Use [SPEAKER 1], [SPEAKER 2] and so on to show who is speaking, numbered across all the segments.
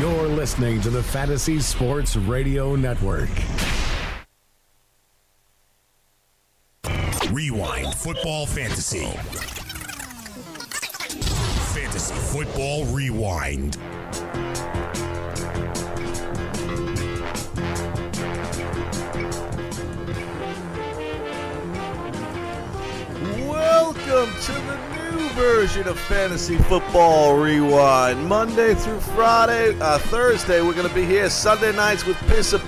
[SPEAKER 1] You're listening to the Fantasy Sports Radio Network.
[SPEAKER 2] Rewind Football Fantasy. Fantasy Football Rewind.
[SPEAKER 3] Welcome to the new version of Fantasy Football Rewind. Monday through Friday, uh, Thursday, we're going to be here Sunday nights with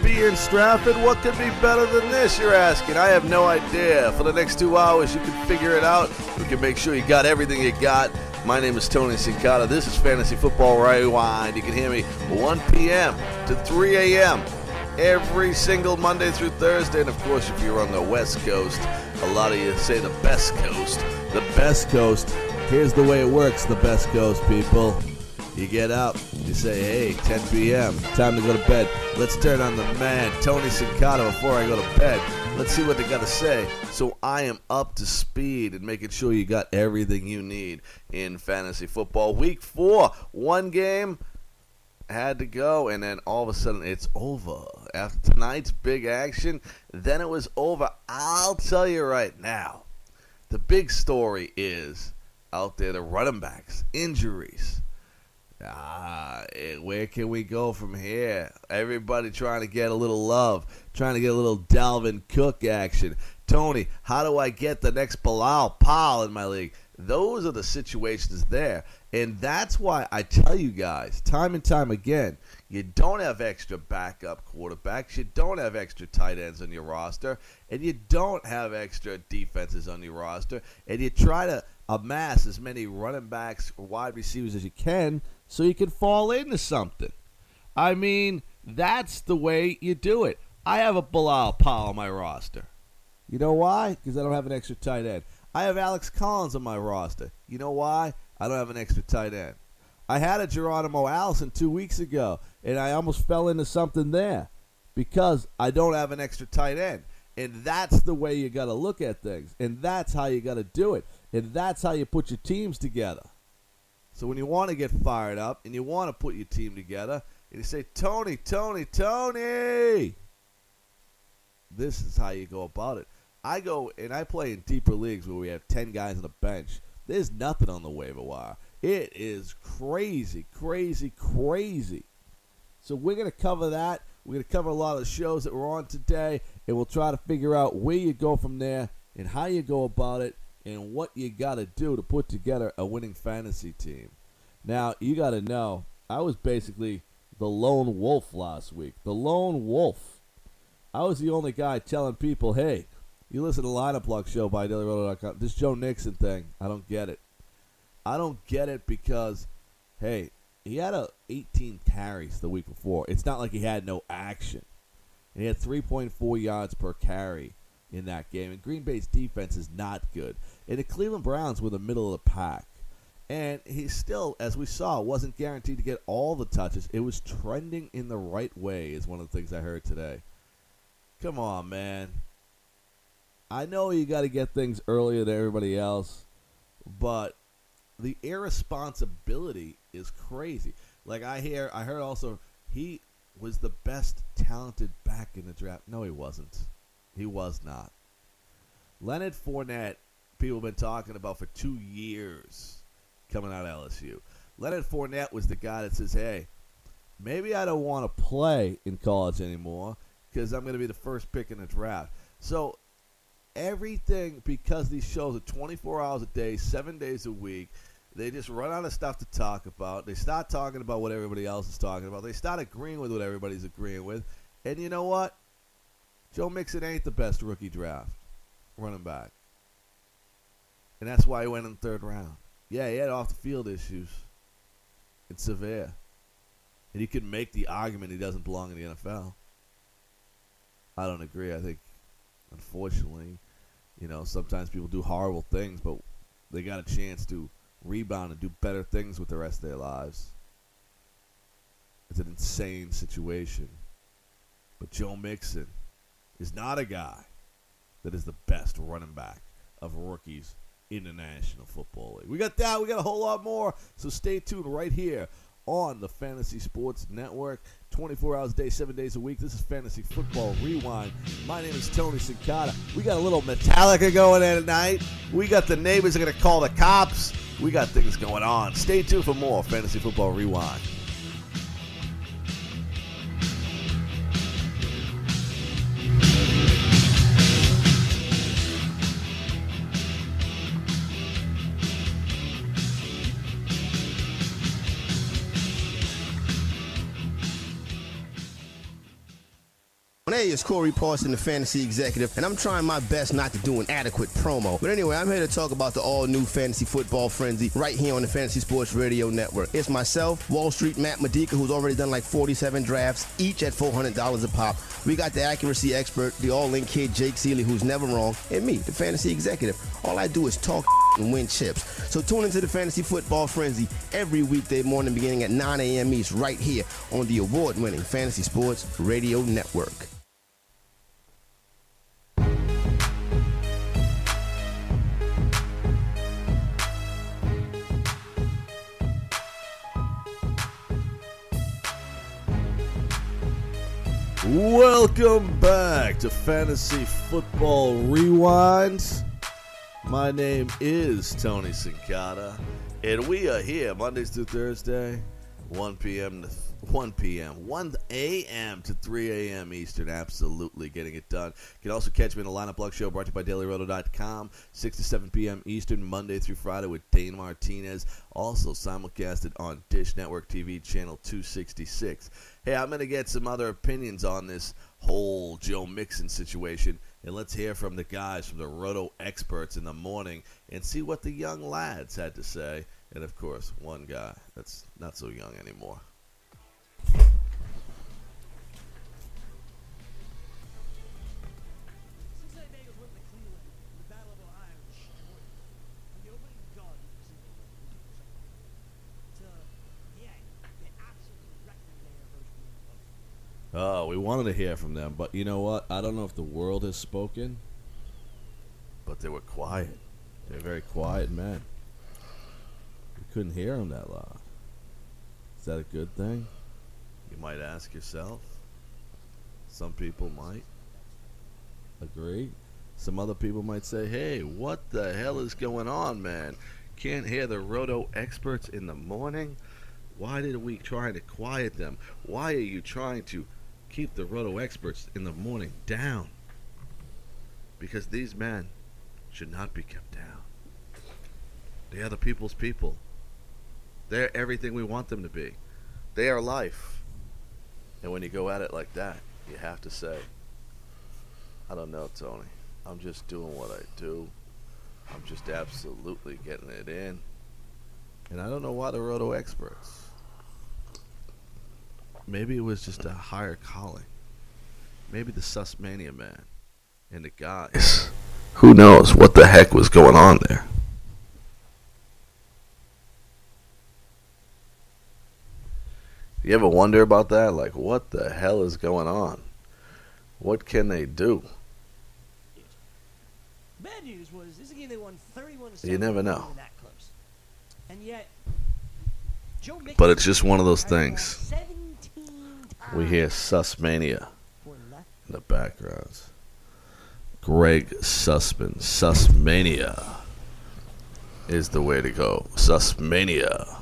[SPEAKER 3] B and Stratford. What could be better than this, you're asking? I have no idea. For the next two hours, you can figure it out. We can make sure you got everything you got. My name is Tony Sincata. This is Fantasy Football Rewind. You can hear me 1 p.m. to 3 a.m. every single Monday through Thursday. And of course, if you're on the West Coast, a lot of you say the best coast. The best coast. Here's the way it works, the best coast, people. You get up, you say, hey, 10 p.m., time to go to bed. Let's turn on the man, Tony Sincata, before I go to bed. Let's see what they got to say. So I am up to speed and making sure you got everything you need in fantasy football. Week four, one game, had to go, and then all of a sudden it's over. After tonight's big action, then it was over. I'll tell you right now, the big story is out there the running backs, injuries. Ah, eh, where can we go from here? Everybody trying to get a little love, trying to get a little Dalvin Cook action. Tony, how do I get the next Bilal Powell in my league? Those are the situations there. And that's why I tell you guys, time and time again, you don't have extra backup quarterbacks, you don't have extra tight ends on your roster, and you don't have extra defenses on your roster, and you try to amass as many running backs or wide receivers as you can so you can fall into something. I mean, that's the way you do it. I have a Bilal Powell on my roster. You know why? Because I don't have an extra tight end. I have Alex Collins on my roster. You know why? I don't have an extra tight end. I had a Geronimo Allison two weeks ago, and I almost fell into something there because I don't have an extra tight end. And that's the way you got to look at things. And that's how you got to do it. And that's how you put your teams together. So when you want to get fired up and you want to put your team together, and you say, Tony, Tony, Tony, this is how you go about it. I go and I play in deeper leagues where we have 10 guys on the bench. There's nothing on the waiver wire. It is crazy, crazy, crazy. So we're going to cover that. We're going to cover a lot of the shows that we're on today, and we'll try to figure out where you go from there and how you go about it and what you got to do to put together a winning fantasy team. Now, you got to know, I was basically the lone wolf last week. The lone wolf. I was the only guy telling people, hey, you listen to Lineup Block Show by DailyRoto.com. This Joe Mixon thing, I don't get it. I don't get it because, hey, he had a 18 carries the week before. It's not like he had no action. And he had 3.4 yards per carry in that game. And Green Bay's defense is not good. And the Cleveland Browns were the middle of the pack. And he still, as we saw, wasn't guaranteed to get all the touches. It was trending in the right way, is one of the things I heard today. Come on, man. I know you got to get things earlier than everybody else, but the irresponsibility is crazy. Like I hear, I heard also he was the best talented back in the draft. No, he wasn't. He was not. Leonard Fournette, people have been talking about for two years coming out of LSU. Leonard Fournette was the guy that says, "Hey, maybe I don't want to play in college anymore because I'm going to be the first pick in the draft." So everything because these shows are 24 hours a day, seven days a week. They just run out of stuff to talk about. They start talking about what everybody else is talking about. They start agreeing with what everybody's agreeing with. And you know what? Joe Mixon ain't the best rookie draft running back. And that's why he went in the third round. Yeah, he had off the field issues. It's severe. And you can make the argument he doesn't belong in the NFL. I don't agree. I think, unfortunately, you know, sometimes people do horrible things, but they got a chance to rebound and do better things with the rest of their lives. It's an insane situation. But Joe Mixon is not a guy that is the best running back of rookies in the National Football League. We got that. We got a whole lot more. So stay tuned right here on the Fantasy Sports Network. 24 hours a day, 7 days a week. This is Fantasy Football Rewind. My name is Tony Sincata. We got a little Metallica going in tonight. We got the neighbors are going to call the cops. We got things going on. Stay tuned for more Fantasy Football Rewind.
[SPEAKER 4] Hey, it's Corey Parson, the fantasy executive, and I'm trying my best not to do an adequate promo. But anyway, I'm here to talk about the all new fantasy football frenzy right here on the Fantasy Sports Radio Network. It's myself, Wall Street Matt Modica, who's already done like 47 drafts, each at $400 a pop. We got the accuracy expert, the all in kid Jake Seeley, who's never wrong, and me, the fantasy executive. All I do is talk and win chips. So tune into the Fantasy Football Frenzy every weekday morning beginning at 9 a.m. East right here on the award winning Fantasy Sports Radio Network.
[SPEAKER 3] Welcome back to Fantasy Football Rewind. My name is Tony Sincata, and we are here Mondays through Thursday, 1 p.m. to 1 p.m., 1 a.m. to 3 a.m. Eastern. Absolutely getting it done. You can also catch me in the Lineup Luck Show brought to you by DailyRoto.com, 6 to 7 p.m. Eastern, Monday through Friday with Dane Martinez. Also simulcasted on Dish Network TV, channel 266. Hey, I'm going to get some other opinions on this whole Joe Mixon situation. And let's hear from the guys from the Roto experts in the morning and see what the young lads had to say. And of course, one guy that's not so young anymore. Oh, we wanted to hear from them, but you know what? I don't know if the world has spoken, but they were quiet. They're very quiet men. We couldn't hear them that loud. Is that a good thing? You might ask yourself. Some people might agree. Some other people might say, hey, what the hell is going on, man? Can't hear the roto experts in the morning? Why did we try to quiet them? Why are you trying to keep the roto experts in the morning down? Because these men should not be kept down. They are the people's people. They're everything we want them to be. They are life. And when you go at it like that, you have to say, I don't know, Tony. I'm just doing what I do. I'm just absolutely getting it in. And I don't know why the roto experts. Maybe it was just a higher calling. Maybe the Susmania man and the guys. Who knows what the heck was going on there? You ever wonder about that? Like, what the hell is going on? What can they do?
[SPEAKER 5] Bad news was this is a game they won 31 to
[SPEAKER 3] You never know.
[SPEAKER 5] That close. And yet, Joe
[SPEAKER 3] But it's just one of those
[SPEAKER 5] carried the
[SPEAKER 3] things.
[SPEAKER 5] 17
[SPEAKER 3] We hear
[SPEAKER 5] Susmania
[SPEAKER 3] in the background. Greg Sussman. Sussmania is the way to go. Sussmania.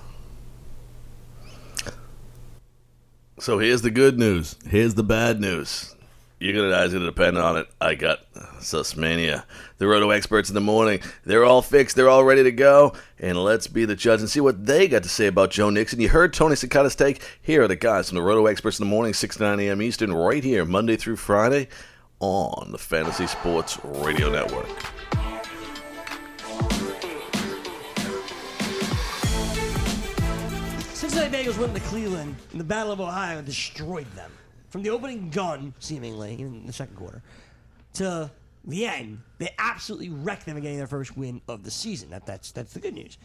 [SPEAKER 3] So here's the good news. Here's the bad news. You're gonna guys gonna depend on it. I got Susmania. The Roto experts in the morning. They're all fixed. They're all ready to go. And let's be the judge and see what they got to say about Joe Mixon. You heard Tony Sakata's take. Here are the guys from the Roto experts in the morning, 6 to 9 a.m. Eastern, right here, Monday through Friday, on the Fantasy Sports Radio Network.
[SPEAKER 5] Cincinnati Bengals went to Cleveland in the Battle of Ohio and destroyed them. From the opening gun, seemingly, in the second quarter, to the end, they absolutely wrecked them in getting their first win of the season. That, that's, that's the good news.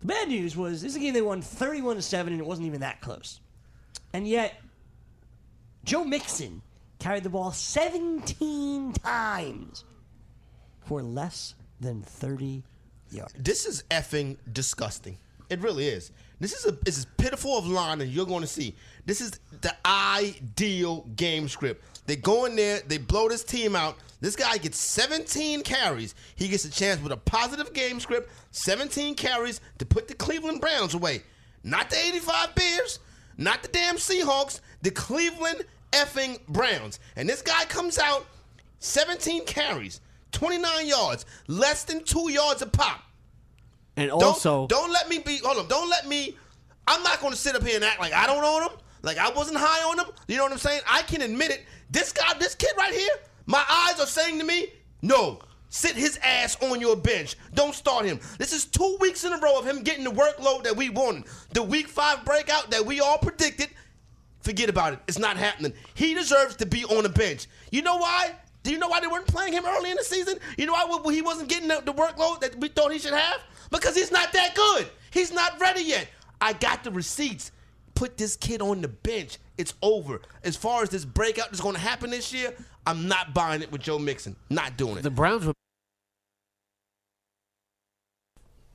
[SPEAKER 5] The bad news was this is a game they won 31 to 7, and it wasn't even that close. And yet, Joe Mixon carried the ball 17 times for less than 30 yards.
[SPEAKER 6] This is effing disgusting. It really is.
[SPEAKER 4] This is a this is pitiful of line that you're going to see. This is the ideal game script. They go in there, they blow this team out. This guy gets 17 carries. He gets a chance with a positive game script, 17 carries to put the Cleveland Browns away. Not the 85 Bears, not the damn Seahawks, the Cleveland effing Browns. And this guy comes out 17 carries, 29 yards, less than 2 yards a pop.
[SPEAKER 6] And
[SPEAKER 4] Don't,
[SPEAKER 6] also,
[SPEAKER 4] don't let me be. Hold on. Don't let me. I'm not going to sit up here and act like I don't own him. Like I wasn't high on him. You know what I'm saying? I can admit it. This guy, this kid right here, my eyes are saying to me, no. Sit his ass on your bench. Don't start him. This is two weeks in a row of him getting the workload that we wanted. The week five breakout that we all predicted. Forget about it. It's not happening. He deserves to be on the bench. You know why? Do you know why they weren't playing him early in the season? You know why he wasn't getting the, the workload that we thought he should have? Because he's not that good. He's not ready yet. I got the receipts. Put this kid on the bench. It's over. As far as this breakout that's going to happen this year, I'm not buying it with Joe Mixon. Not doing it.
[SPEAKER 6] the Browns were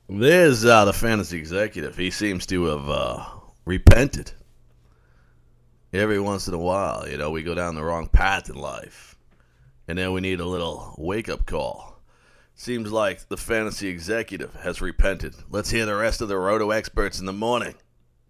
[SPEAKER 3] There's uh, the fantasy executive. He seems to have uh, repented. Every once in a while, you know, we go down the wrong path in life. And then we need a little wake up call. Seems like the fantasy executive has repented. Let's hear the rest of the roto experts in the morning.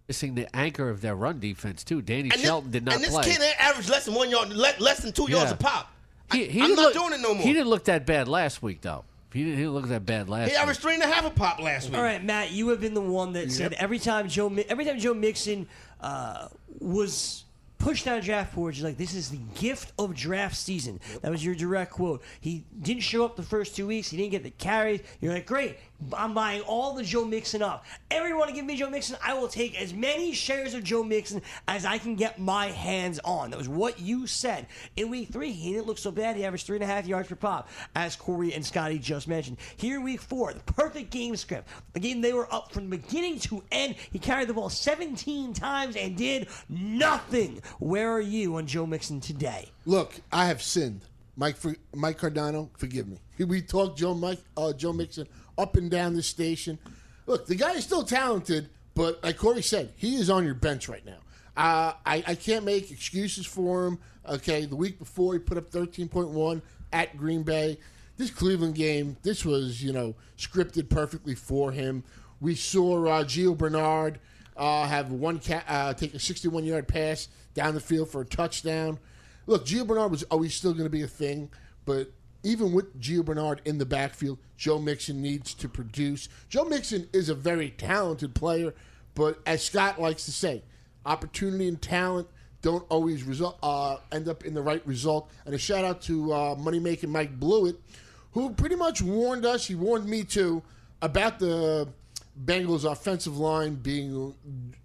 [SPEAKER 6] Missing the anchor of their run defense too. Danny
[SPEAKER 4] And
[SPEAKER 6] Shelton
[SPEAKER 4] this,
[SPEAKER 6] did not
[SPEAKER 4] and this
[SPEAKER 6] play.
[SPEAKER 4] kid averaged less than one yard, le- less than two yards
[SPEAKER 6] Yeah.
[SPEAKER 4] a pop.
[SPEAKER 6] He-
[SPEAKER 4] I,
[SPEAKER 6] he
[SPEAKER 4] I'm
[SPEAKER 6] didn't look-
[SPEAKER 4] doing it no more.
[SPEAKER 6] He didn't look that bad last week though. He didn't, he didn't look that bad last week.
[SPEAKER 4] He
[SPEAKER 6] week.
[SPEAKER 4] averaged three and a half a pop last week.
[SPEAKER 5] All right, Matt, you have been the one that said every time Joe Mi- every time Joe Mixon uh, was pushed down draft boards, you're like, "This is the gift of draft season." That was your direct quote. He didn't show up the first two weeks. He didn't get the carries. You're like, "Great, I'm buying all the Joe Mixon up. Everyone give me Joe Mixon. I will take as many shares of Joe Mixon as I can get my hands on." That was what you said. In week three, he didn't look so bad. He averaged three and a half yards per pop, as Corey and Scotty just mentioned. Here, in week four, the perfect game script. A game they were up from beginning to end. He carried the ball 17 times and did nothing. Where are you on Joe Mixon today?
[SPEAKER 7] Look, I have sinned. Mike Mike Cardano, forgive me. We talked Joe Mike uh, Joe Mixon up and down the station. Look, the guy is still talented, but like Corey said, he is on your bench right now. Uh, I, I can't make excuses for him. Okay, the week before he put up 13.1 at Green Bay. This Cleveland game, this was you know scripted perfectly for him. We saw uh, Gio Bernard uh, have one ca- uh, take a 61 yard pass down the field for a touchdown. Look, Gio Bernard was always still going to be a thing, but even with Gio Bernard in the backfield, Joe Mixon needs to produce. Joe Mixon is a very talented player, but as Scott likes to say, opportunity and talent don't always result uh, end up in the right result. And a shout out to uh, money making Mike Blewett, who pretty much warned us. He warned me too about the Bengals offensive line being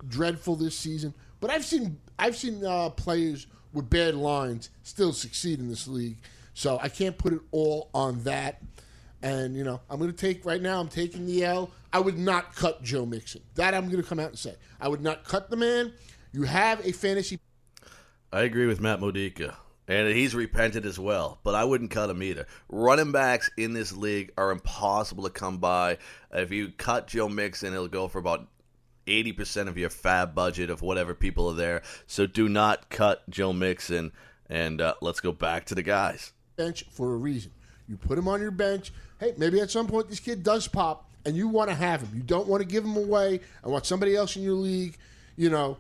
[SPEAKER 7] dreadful this season. But I've seen I've seen uh, players with bad lines still succeed in this league. So I can't put it all on that. And you know, I'm going to take right now. I'm taking the L. I would not cut Joe Mixon. That I'm going to come out and say. I would not cut the man. You have a fantasy
[SPEAKER 3] I agree with Matt Modica. And he's repented as well, but I wouldn't cut him either. Running backs in this league are impossible to come by. If you cut Joe Mixon, it'll go for about 80% of your FAAB budget of whatever people are there. So do not cut Joe Mixon. And uh, let's go back to the guys.
[SPEAKER 7] Bench for a reason. You put him on your bench. Hey, maybe at some point this kid does pop, and you want to have him. You don't want to give him away and want somebody else in your league, you know,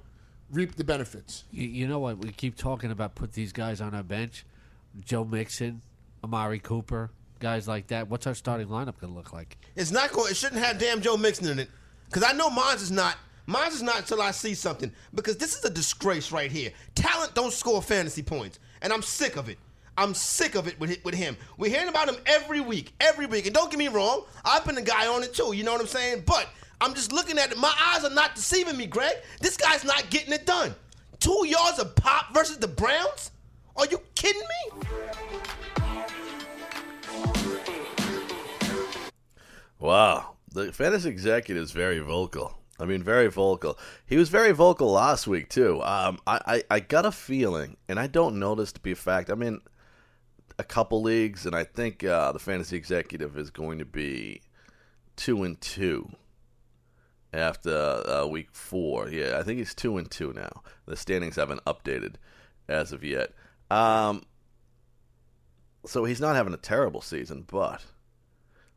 [SPEAKER 7] reap the benefits.
[SPEAKER 6] You, you know what? We keep talking about put these guys on our bench. Joe Mixon, Amari Cooper, guys like that. What's our starting lineup going to look like?
[SPEAKER 4] It's not going. It shouldn't have damn Joe Mixon in it, because I know mine's is not. Mine's is not until I see something. Because this is a disgrace right here. Talent don't score fantasy points, and I'm sick of it. I'm sick of it with with him. We're hearing about him every week, every week. And don't get me wrong, I've been the guy on it too. You know what I'm saying? But I'm just looking at it. My eyes are not deceiving me, Greg. This guy's not getting it done. Two yards of pop versus the Browns? Are you kidding me?
[SPEAKER 3] Wow. The fantasy executive is very vocal. I mean, very vocal. He was very vocal last week, too. Um, I, I, I got a feeling, and I don't know this to be a fact. I'm in a couple leagues, and I think uh, the fantasy executive is going to be two and two. after uh, week four. Yeah, I think he's two and two now. The standings haven't updated as of yet. Um, so he's not having a terrible season, but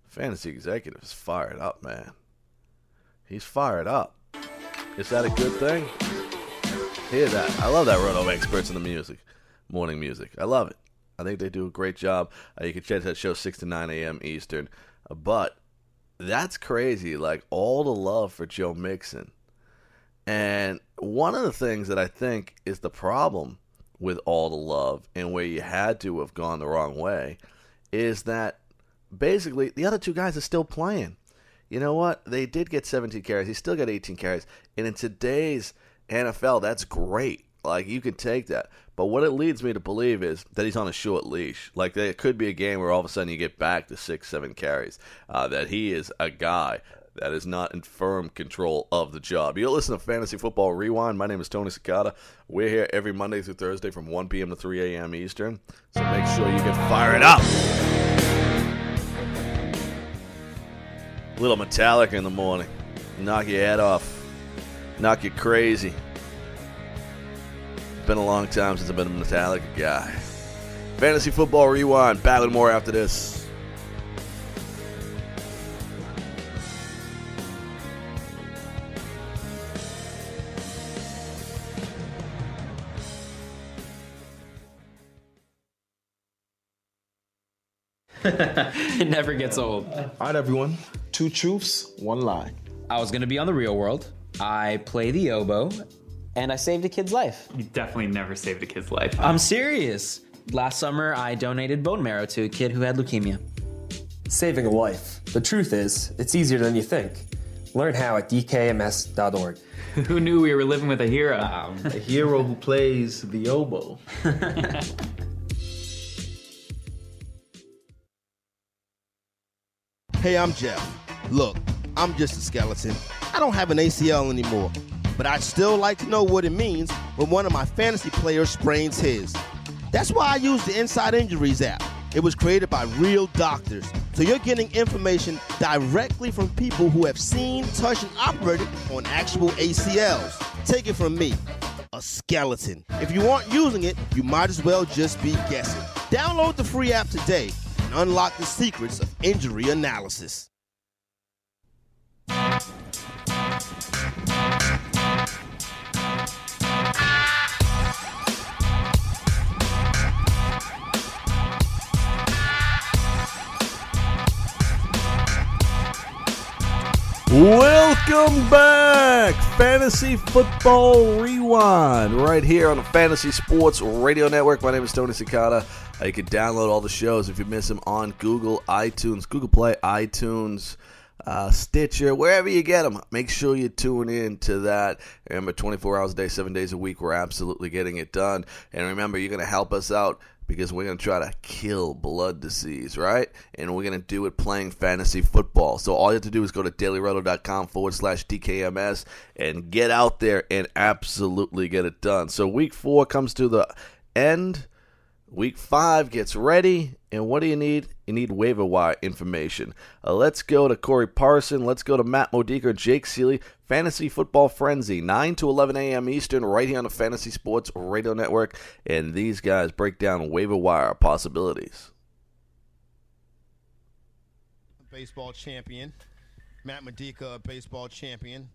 [SPEAKER 3] fantasy executive is fired up, man. He's fired up. Is that a good thing? Hear that? I love that Roto experts in the music, morning music. I love it. I think they do a great job. Uh, you can check that show six to nine a.m. Eastern. Uh, but that's crazy. Like all the love for Joe Mixon. And one of the things that I think is the problem with all the love and where you had to have gone the wrong way is that basically the other two guys are still playing. You know what? They did get 17 carries. He still got 18 carries. And in today's NFL, that's great. Like you can take that. But what it leads me to believe is that he's on a short leash. Like there could be a game where all of a sudden you get back to six, seven carries. Uh, that he is a guy that is not in firm control of the job. You're listening to Fantasy Football Rewind. My name is Tony Cicada. We're here every Monday through Thursday from 1 p.m. to 3 a.m. Eastern. So make sure you get fired up. Little Metallica in the morning. Knock your head off. Knock you crazy. Been a long time since I've been a Metallica guy. Fantasy Football Rewind. Back with more after this.
[SPEAKER 8] it never gets old.
[SPEAKER 9] All right, everyone. Two truths, one lie.
[SPEAKER 8] I was gonna be on the real world. I play the oboe, and I saved a kid's life.
[SPEAKER 10] You definitely never saved a kid's life.
[SPEAKER 8] I'm serious. Last summer, I donated bone marrow to a kid who had leukemia.
[SPEAKER 11] Saving a life. The truth is, it's easier than you think. Learn how at dkms.org.
[SPEAKER 10] who knew we were living with a hero?
[SPEAKER 9] Um, a hero who plays the oboe.
[SPEAKER 4] Hey, I'm Jeff. Look, I'm just a skeleton. I don't have an ACL anymore, but I'd still like to know what it means when one of my fantasy players sprains his. That's why I use the Inside Injuries app. It was created by real doctors, so you're getting information directly from people who have seen, touched, and operated on actual ACLs. Take it from me, a skeleton. If you aren't using it, you might as well just be guessing. Download the free app today and unlock the secrets of injury analysis.
[SPEAKER 3] Welcome back, Fantasy Football Rewind, right here on the Fantasy Sports Radio Network. My name is Tony Cicada. Uh, you can download all the shows if you miss them on Google, iTunes, Google Play, iTunes, uh, Stitcher, wherever you get them. Make sure you tune in to that. Remember, 24 hours a day, seven days a week, we're absolutely getting it done. And remember, you're going to help us out because we're going to try to kill blood disease, right? And we're going to do it playing fantasy football. So all you have to do is go to dailyroto.com forward slash DKMS and get out there and absolutely get it done. So week four comes to the end. Week five gets ready, and what do you need? You need waiver wire information. Uh, let's go to Corey Parson. Let's go to Matt Modica, Jake Seeley, Fantasy Football Frenzy, 9 to 11 a.m. Eastern, right here on the Fantasy Sports Radio Network. And these guys break down waiver wire possibilities.
[SPEAKER 4] Baseball champion. Matt Modica, baseball champion.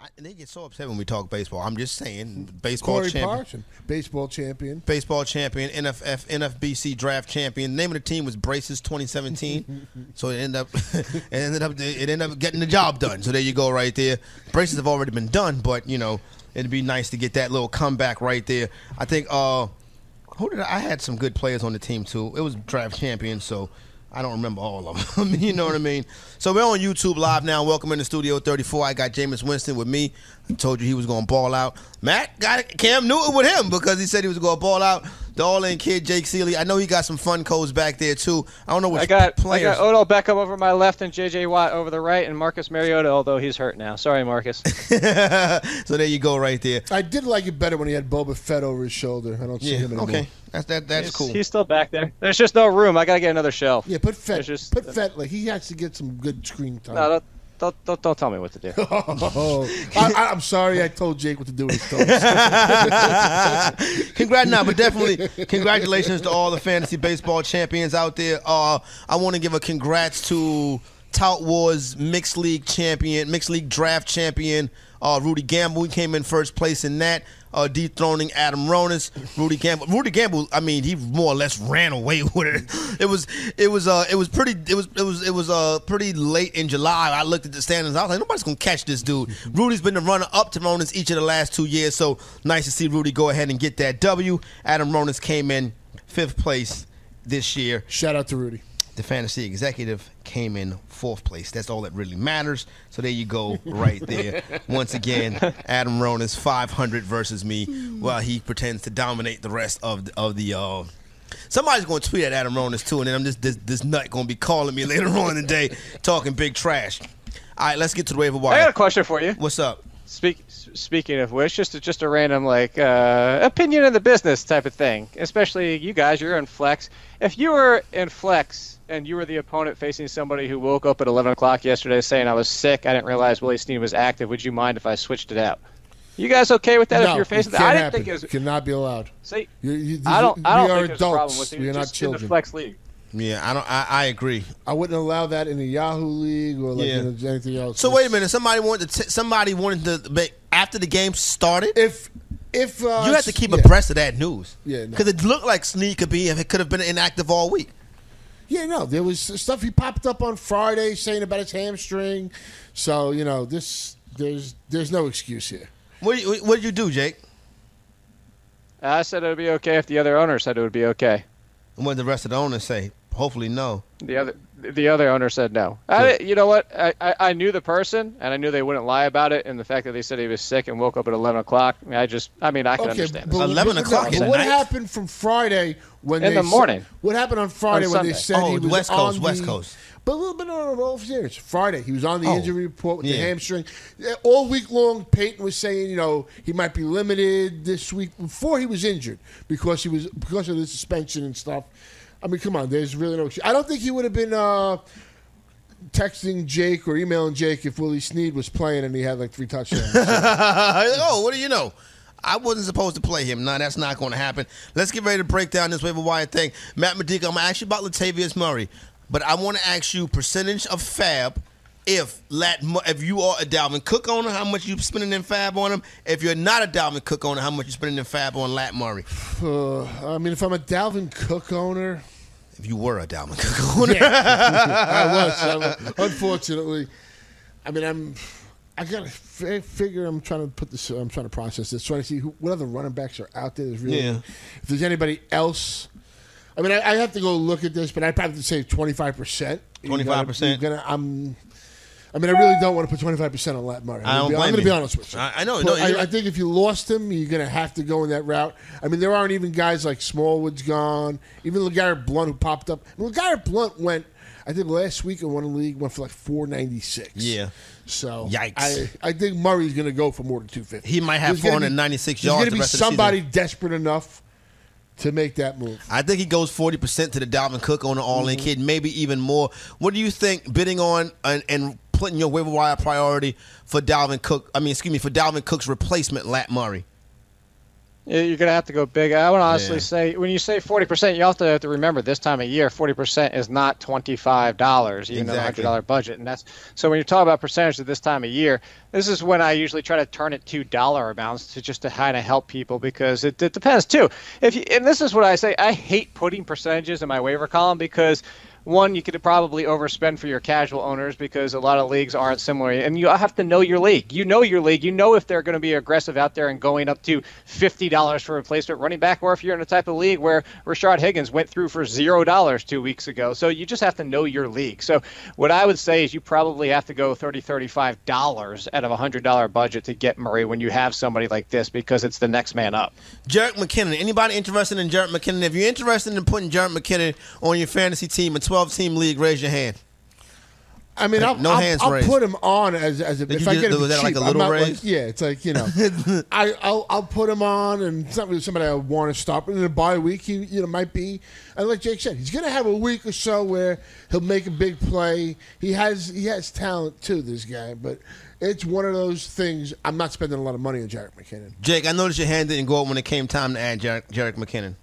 [SPEAKER 4] I, they get so upset when we talk baseball. I'm just saying, baseball
[SPEAKER 7] Corey
[SPEAKER 4] champion.
[SPEAKER 7] Parson, baseball champion.
[SPEAKER 4] Baseball champion, NFF, NFBC draft champion. The name of the team was Braces 2017. so it ended up, it ended up, it ended up getting the job done. So there you go, right there. Braces have already been done, but you know, it'd be nice to get that little comeback right there. I think, uh, who did I, I had some good players on the team too. It was draft champion, so I don't remember all of them. you know what I mean? So we're on YouTube live now. Welcome in the Studio 34. I got Jameis Winston with me. I told you he was going to ball out. Matt got Cam Newton with him because he said he was going to ball out. The all-in kid, Jake Seeley. I know he got some fun codes back there too. I don't know what
[SPEAKER 12] I got
[SPEAKER 4] players.
[SPEAKER 12] I got Odell Beckham over my left and J.J. Watt over the right, and Marcus Mariota, although he's hurt now. Sorry, Marcus.
[SPEAKER 4] so there you go, right there.
[SPEAKER 7] I did like it better when he had Boba Fett over his shoulder. I don't see
[SPEAKER 4] Yeah,
[SPEAKER 7] him anymore.
[SPEAKER 4] okay. That's that. That's
[SPEAKER 12] he's,
[SPEAKER 4] cool.
[SPEAKER 12] He's still back there. There's just no room. I gotta get another shelf.
[SPEAKER 7] Yeah, put Fett.
[SPEAKER 12] There's just-
[SPEAKER 7] put Fett. Like he has to get some good screen time.
[SPEAKER 12] No, that, don't, don't, don't tell me what to do.
[SPEAKER 7] Oh, I, I, I'm sorry. I told Jake what to do with his toes.
[SPEAKER 4] Congrats, no, but definitely congratulations to all the fantasy baseball champions out there. Uh, I want to give a congrats to Tout Wars mixed league champion, mixed league draft champion, uh, Rudy Gamble. He came in first place in that, uh, dethroning Adam Ronis. Rudy Gamble. Rudy Gamble. I mean, he more or less ran away with it. It was, it was, uh, it was pretty. It was, it was, it was uh, pretty late in July. I looked at the standings. I was like, nobody's gonna catch this dude. Rudy's been the runner up to Ronis each of the last two years. So nice to see Rudy go ahead and get that W. Adam Ronis came in fifth place this year.
[SPEAKER 7] Shout out to Rudy.
[SPEAKER 4] The fantasy executive came in fourth place. That's all that really matters. So there you go, right there. Once again, Adam Ronis 500 versus me, while he pretends to dominate the rest of the, of the. Uh, somebody's going to tweet at Adam Ronis too, and then I'm just this, this nut going to be calling me later on in the day talking big trash. All right, let's get to the waiver wire.
[SPEAKER 12] I got a question for you.
[SPEAKER 4] What's up?
[SPEAKER 12] Speak, speaking of which, just a, just a random like uh, opinion in the business type of thing. Especially you guys, you're in flex. If you were in flex and you were the opponent facing somebody who woke up at 11 o'clock yesterday saying I was sick, I didn't realize Willie Snead was active. Would you mind if I switched it out? You guys okay with that?
[SPEAKER 7] no,
[SPEAKER 12] if you're facing
[SPEAKER 7] it
[SPEAKER 12] that, I didn't
[SPEAKER 7] happen.
[SPEAKER 12] think it was.
[SPEAKER 7] Cannot be allowed.
[SPEAKER 12] See,
[SPEAKER 7] You- you-
[SPEAKER 12] I don't. I
[SPEAKER 7] we
[SPEAKER 12] don't
[SPEAKER 7] are
[SPEAKER 12] think there's a problem
[SPEAKER 7] adults.
[SPEAKER 12] with it.
[SPEAKER 7] We are not
[SPEAKER 12] just in the
[SPEAKER 7] children.
[SPEAKER 12] flex league.
[SPEAKER 4] Yeah, I don't. I, I agree.
[SPEAKER 7] I wouldn't allow that in the Yahoo League or like
[SPEAKER 4] Yeah.
[SPEAKER 7] in anything else.
[SPEAKER 4] So wait a minute. Somebody wanted to. T- somebody wanted to. Make, after the game started,
[SPEAKER 7] if if uh,
[SPEAKER 4] you have to keep
[SPEAKER 7] yeah.
[SPEAKER 4] abreast of that news.
[SPEAKER 7] Yeah, no.
[SPEAKER 4] because it looked like Snead could be. It could have been inactive all week.
[SPEAKER 7] Yeah, no, there was stuff he popped up on Friday saying about his hamstring. So you know, this there's there's no excuse here.
[SPEAKER 4] What you, what did you do, Jake?
[SPEAKER 12] I said it would be okay if the other owner said it would be okay.
[SPEAKER 4] And what did the rest of the owners say? Hopefully, no.
[SPEAKER 12] The other the other owner said no. I, you know what? I, I, I knew the person, and I knew they wouldn't lie about it. And the fact that they said he was sick and woke up at 11 o'clock, I, mean, I just, I mean, I can understand.
[SPEAKER 7] but-
[SPEAKER 12] it.
[SPEAKER 7] but- but- but What happened from Friday when
[SPEAKER 12] In
[SPEAKER 7] they
[SPEAKER 12] the
[SPEAKER 7] said-
[SPEAKER 12] morning.
[SPEAKER 7] what happened on Friday
[SPEAKER 12] On
[SPEAKER 7] when they
[SPEAKER 12] Sunday.
[SPEAKER 7] said
[SPEAKER 4] Oh,
[SPEAKER 7] he
[SPEAKER 4] the
[SPEAKER 7] was
[SPEAKER 4] West Coast,
[SPEAKER 7] on
[SPEAKER 4] West
[SPEAKER 7] the-
[SPEAKER 4] Coast.
[SPEAKER 7] But a little bit on the off serious. Friday, he was on the
[SPEAKER 4] Oh,
[SPEAKER 7] injury report with the hamstring. All week long, Payton was saying, you know, he might be limited this week before he was injured because he was because of the suspension and stuff. I mean, come on, there's really no. I don't think he would have been uh, texting Jake or emailing Jake if Willie Snead was playing and he had like three touchdowns.
[SPEAKER 4] oh, what do you know? I wasn't supposed to play him. No, that's not going to happen. Let's get ready to break down this waiver wire thing. Matt Modica, I'm going to ask you about Latavius Murray, but I want to ask you percentage of FAAB if Lat, if you are a Dalvin Cook owner, how much you spending in FAAB on him? If you're not a Dalvin Cook owner, how much you spending in FAAB on Lat Murray?
[SPEAKER 7] Uh, I mean, if I'm a Dalvin Cook owner,
[SPEAKER 4] if you were a Dalvin Cook owner,
[SPEAKER 7] I was. I. Unfortunately, I mean, I'm. I gotta f- figure. I'm trying to put this. I'm trying to process this. Trying to see who, what other running backs are out there. There's really,
[SPEAKER 4] Yeah.
[SPEAKER 7] if there's anybody else. I mean, I, I have to go look at this, but I'd probably say 25 percent.
[SPEAKER 4] 25%?
[SPEAKER 7] Gonna. I'm. I mean, I really don't want to put 25 percent on Lat Murray.
[SPEAKER 4] I
[SPEAKER 7] I'm going to be honest with you.
[SPEAKER 4] I- I know, no,
[SPEAKER 7] I, I think if you lost him, you're going to have to go in that route. I mean, there aren't even guys like Smallwood's gone. Even LeGarrette Blunt who popped up. I mean, LeGarrette Blunt went. I think last week in one league went for like 496.
[SPEAKER 4] Yeah.
[SPEAKER 7] So
[SPEAKER 4] Yikes.
[SPEAKER 7] I, I think Murray's going to go for more than 250.
[SPEAKER 4] He might have
[SPEAKER 7] There's gonna be-
[SPEAKER 4] 496
[SPEAKER 7] there's
[SPEAKER 4] yards
[SPEAKER 7] gonna be
[SPEAKER 4] rest of the
[SPEAKER 7] somebody desperate enough to make that move.
[SPEAKER 4] I think he goes forty percent to the Dalvin Cook on the all-in
[SPEAKER 7] Mm-hmm.
[SPEAKER 4] kid, maybe even more. What do you think? Bidding on and, and putting your waiver wire priority for Dalvin Cook. I mean, excuse me, for Dalvin Cook's replacement, Lat Murray.
[SPEAKER 12] Yeah, You're gonna have to go big. I would honestly
[SPEAKER 4] Yeah.
[SPEAKER 12] say when you say 40 percent, you also have to remember this time of year, 40 percent is not 25 dollars, even though a hundred dollar budget, and that's so when you talk about percentage at this time of year, this is when I usually try to turn it to dollar amounts to just to kind of help people because it, it depends too. If you, and this is what I say, I hate putting percentages in my waiver column because one, you could probably overspend for your casual owners because a lot of leagues aren't similar, and you have to know your league. You know your league. You know if they're going to be aggressive out there and going up to fifty dollars for a replacement running back, or if you're in a type of league where Rashard Higgins went through for $0 zero dollars two weeks ago. So you just have to know your league. So what I would say is you probably have to go $30 $35 out of a hundred dollar budget to get Murray when you have somebody like this because it's the next man up.
[SPEAKER 4] Jerick McKinnon. Anybody interested in Jerick McKinnon? If you're interested in putting Jerick McKinnon on your fantasy team, a 12 team league, raise your hand.
[SPEAKER 7] I mean, I'll,
[SPEAKER 4] no
[SPEAKER 7] I'll,
[SPEAKER 4] hands
[SPEAKER 7] I'll
[SPEAKER 4] raised.
[SPEAKER 7] put him on as as a,
[SPEAKER 4] Did
[SPEAKER 7] if I
[SPEAKER 4] do-
[SPEAKER 7] get him
[SPEAKER 4] that
[SPEAKER 7] cheap.
[SPEAKER 4] like a
[SPEAKER 7] I'm
[SPEAKER 4] little
[SPEAKER 7] not like- yeah, it's like you know, I I'll, I'll put him on, and it's not really somebody I want to stop. But in a bye week, he you know might be. And like Jake said, he's going to have a week or so where he'll make a big play. He has he has talent too, this guy. But it's one of those things. I'm not spending a lot of money on Jerick McKinnon.
[SPEAKER 4] Jake, I noticed your hand didn't go up when it came time to add Jerick, Jerick McKinnon.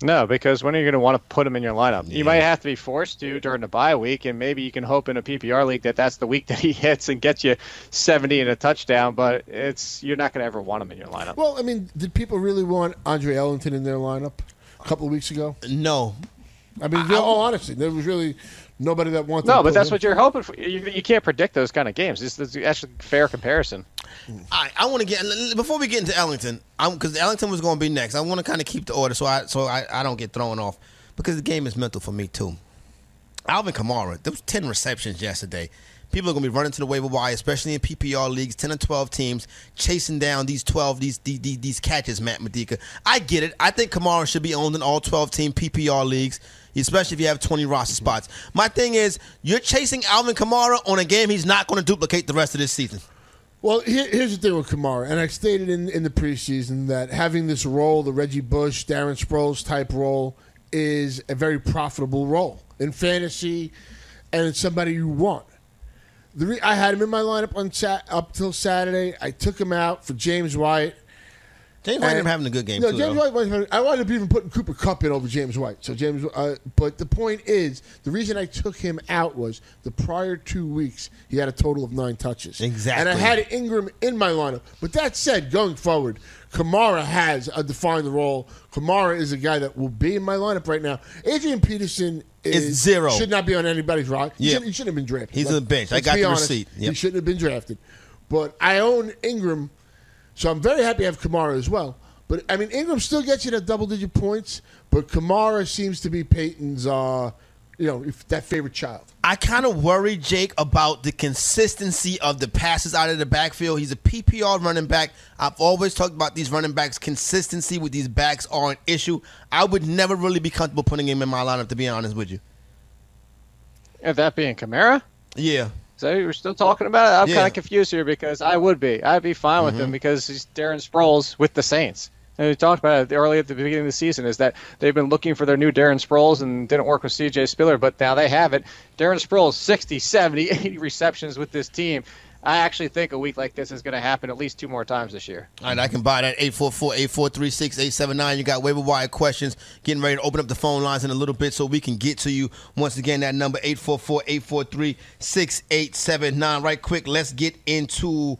[SPEAKER 12] No, because when are you going to want to put him in your lineup? You might have to be forced to during the bye week, and maybe you can hope in a PPR league that that's the week that he hits and gets you 70 and a touchdown. But it's you're not going to ever want him in your lineup.
[SPEAKER 7] Well, I mean, did people really want Andre Ellington in their lineup a couple of weeks ago?
[SPEAKER 4] No.
[SPEAKER 7] I mean, in all oh, honesty, there was really nobody that wants.
[SPEAKER 12] No, but that's
[SPEAKER 7] him-
[SPEAKER 12] what you're hoping for. You, you can't predict those kind of games. This is actually a fair comparison.
[SPEAKER 4] I, I want to get before we get into Ellington, because Ellington was going to be next. I want to kind of keep the order so I so I, I don't get thrown off because the game is mental for me too. Alvin Kamara, there was ten receptions yesterday. People are going to be running to the waiver wire, especially in PPR leagues, ten and twelve teams chasing down these twelve these these, these, these catches. Matt Modica, I get it. I think Kamara should be owned in all twelve team PPR leagues. Especially if you have 20 roster mm-hmm. spots. My thing is, you're chasing Alvin Kamara on a game he's not going to duplicate the rest of this season.
[SPEAKER 7] Well, here, here's the thing with Kamara, and I stated in, in the preseason that having this role, the Reggie Bush, Darren Sproles type role, is a very profitable role in fantasy, and it's somebody you want. The re- I had him in my lineup on sat- up till Saturday. I took him out for James White.
[SPEAKER 4] James White ended up having a good game,
[SPEAKER 7] No,
[SPEAKER 4] too,
[SPEAKER 7] James
[SPEAKER 4] though.
[SPEAKER 7] White. I wound up even putting Cooper Kupp in over James White. So James, uh, but the point is, the reason I took him out was the prior two weeks he had a total of nine touches.
[SPEAKER 4] Exactly.
[SPEAKER 7] And I had Ingram in my lineup. But that said, going forward, Kamara has a defined role. Kamara is a guy that will be in my lineup right now. Adrian Peterson is
[SPEAKER 4] zero.
[SPEAKER 7] Should not be on anybody's roster. He, shouldn't, he shouldn't have been drafted.
[SPEAKER 4] He's on the bench. I got the
[SPEAKER 7] honest.
[SPEAKER 4] receipt.
[SPEAKER 7] He shouldn't have been drafted. But I own Ingram, so I'm very happy to have Kamara as well. But I mean, Ingram still gets you that double digit points, but Kamara seems to be Payton's, uh, you know, if that favorite child.
[SPEAKER 4] I kind of worry, Jake, about the consistency of the passes out of the backfield. He's a PPR running back. I've always talked about these running backs. Consistency with these backs are an issue. I would never really be comfortable putting him in my lineup, to be honest with you.
[SPEAKER 12] And that being Kamara?
[SPEAKER 4] Yeah.
[SPEAKER 12] So we're still talking about it? I'm
[SPEAKER 4] Yeah.
[SPEAKER 12] kind of confused here because I would be. I'd be fine with
[SPEAKER 4] Mhm.
[SPEAKER 12] him because he's Darren Sproles with the Saints. And we talked about it early at the beginning of the season is that they've been looking for their new Darren Sproles and didn't work with CJ Spiller, but now they have it. Darren Sproles, 60, 70, 80 receptions with this team. I actually think a week like this is going to happen at least two more times this year.
[SPEAKER 4] All right, I can buy that 844-843-6879. You got waiver wire questions. Getting ready to open up the phone lines in a little bit so we can get to you. Once again, that number 844-843-6879. Right quick, let's get into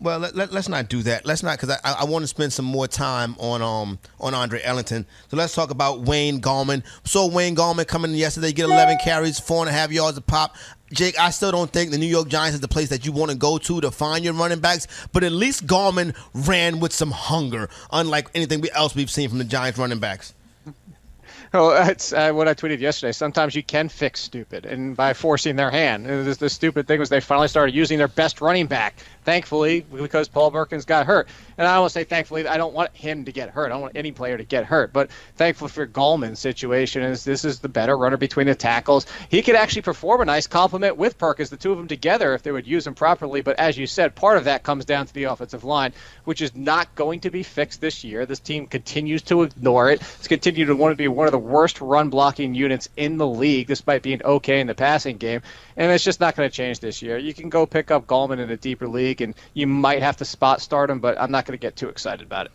[SPEAKER 4] well, let, let, us not do that. Let's not because I, I want to spend some more time on um on Andre Ellington. So let's talk about Wayne Gallman. So Wayne Gallman coming in yesterday, get 11 carries, four and a half yards a pop. Jake, I still don't think the New York Giants is the place that you want to go to to find your running backs, but at least Gallman ran with some hunger, unlike anything else we've seen from the Giants running backs.
[SPEAKER 12] Oh, that's uh, what I tweeted yesterday. Sometimes you can fix stupid, and by forcing their hand. And the, the stupid thing was they finally started using their best running back. Thankfully, because Paul Perkins got hurt, and I don't say thankfully. I don't want him to get hurt. I don't want any player to get hurt. But thankfully for Gallman's situation is this is the better runner between the tackles. He could actually perform a nice complement with Perkins, the two of them together, if they would use him properly. But as you said, part of that comes down to the offensive line, which is not going to be fixed this year. This team continues to ignore it. It's continued to want to be one of the worst run blocking units in the league, despite being okay in the passing game. And it's just not going to change this year. You can go pick up Gallman in a deeper league, and you might have to spot start him, but I'm not going to get too excited about it.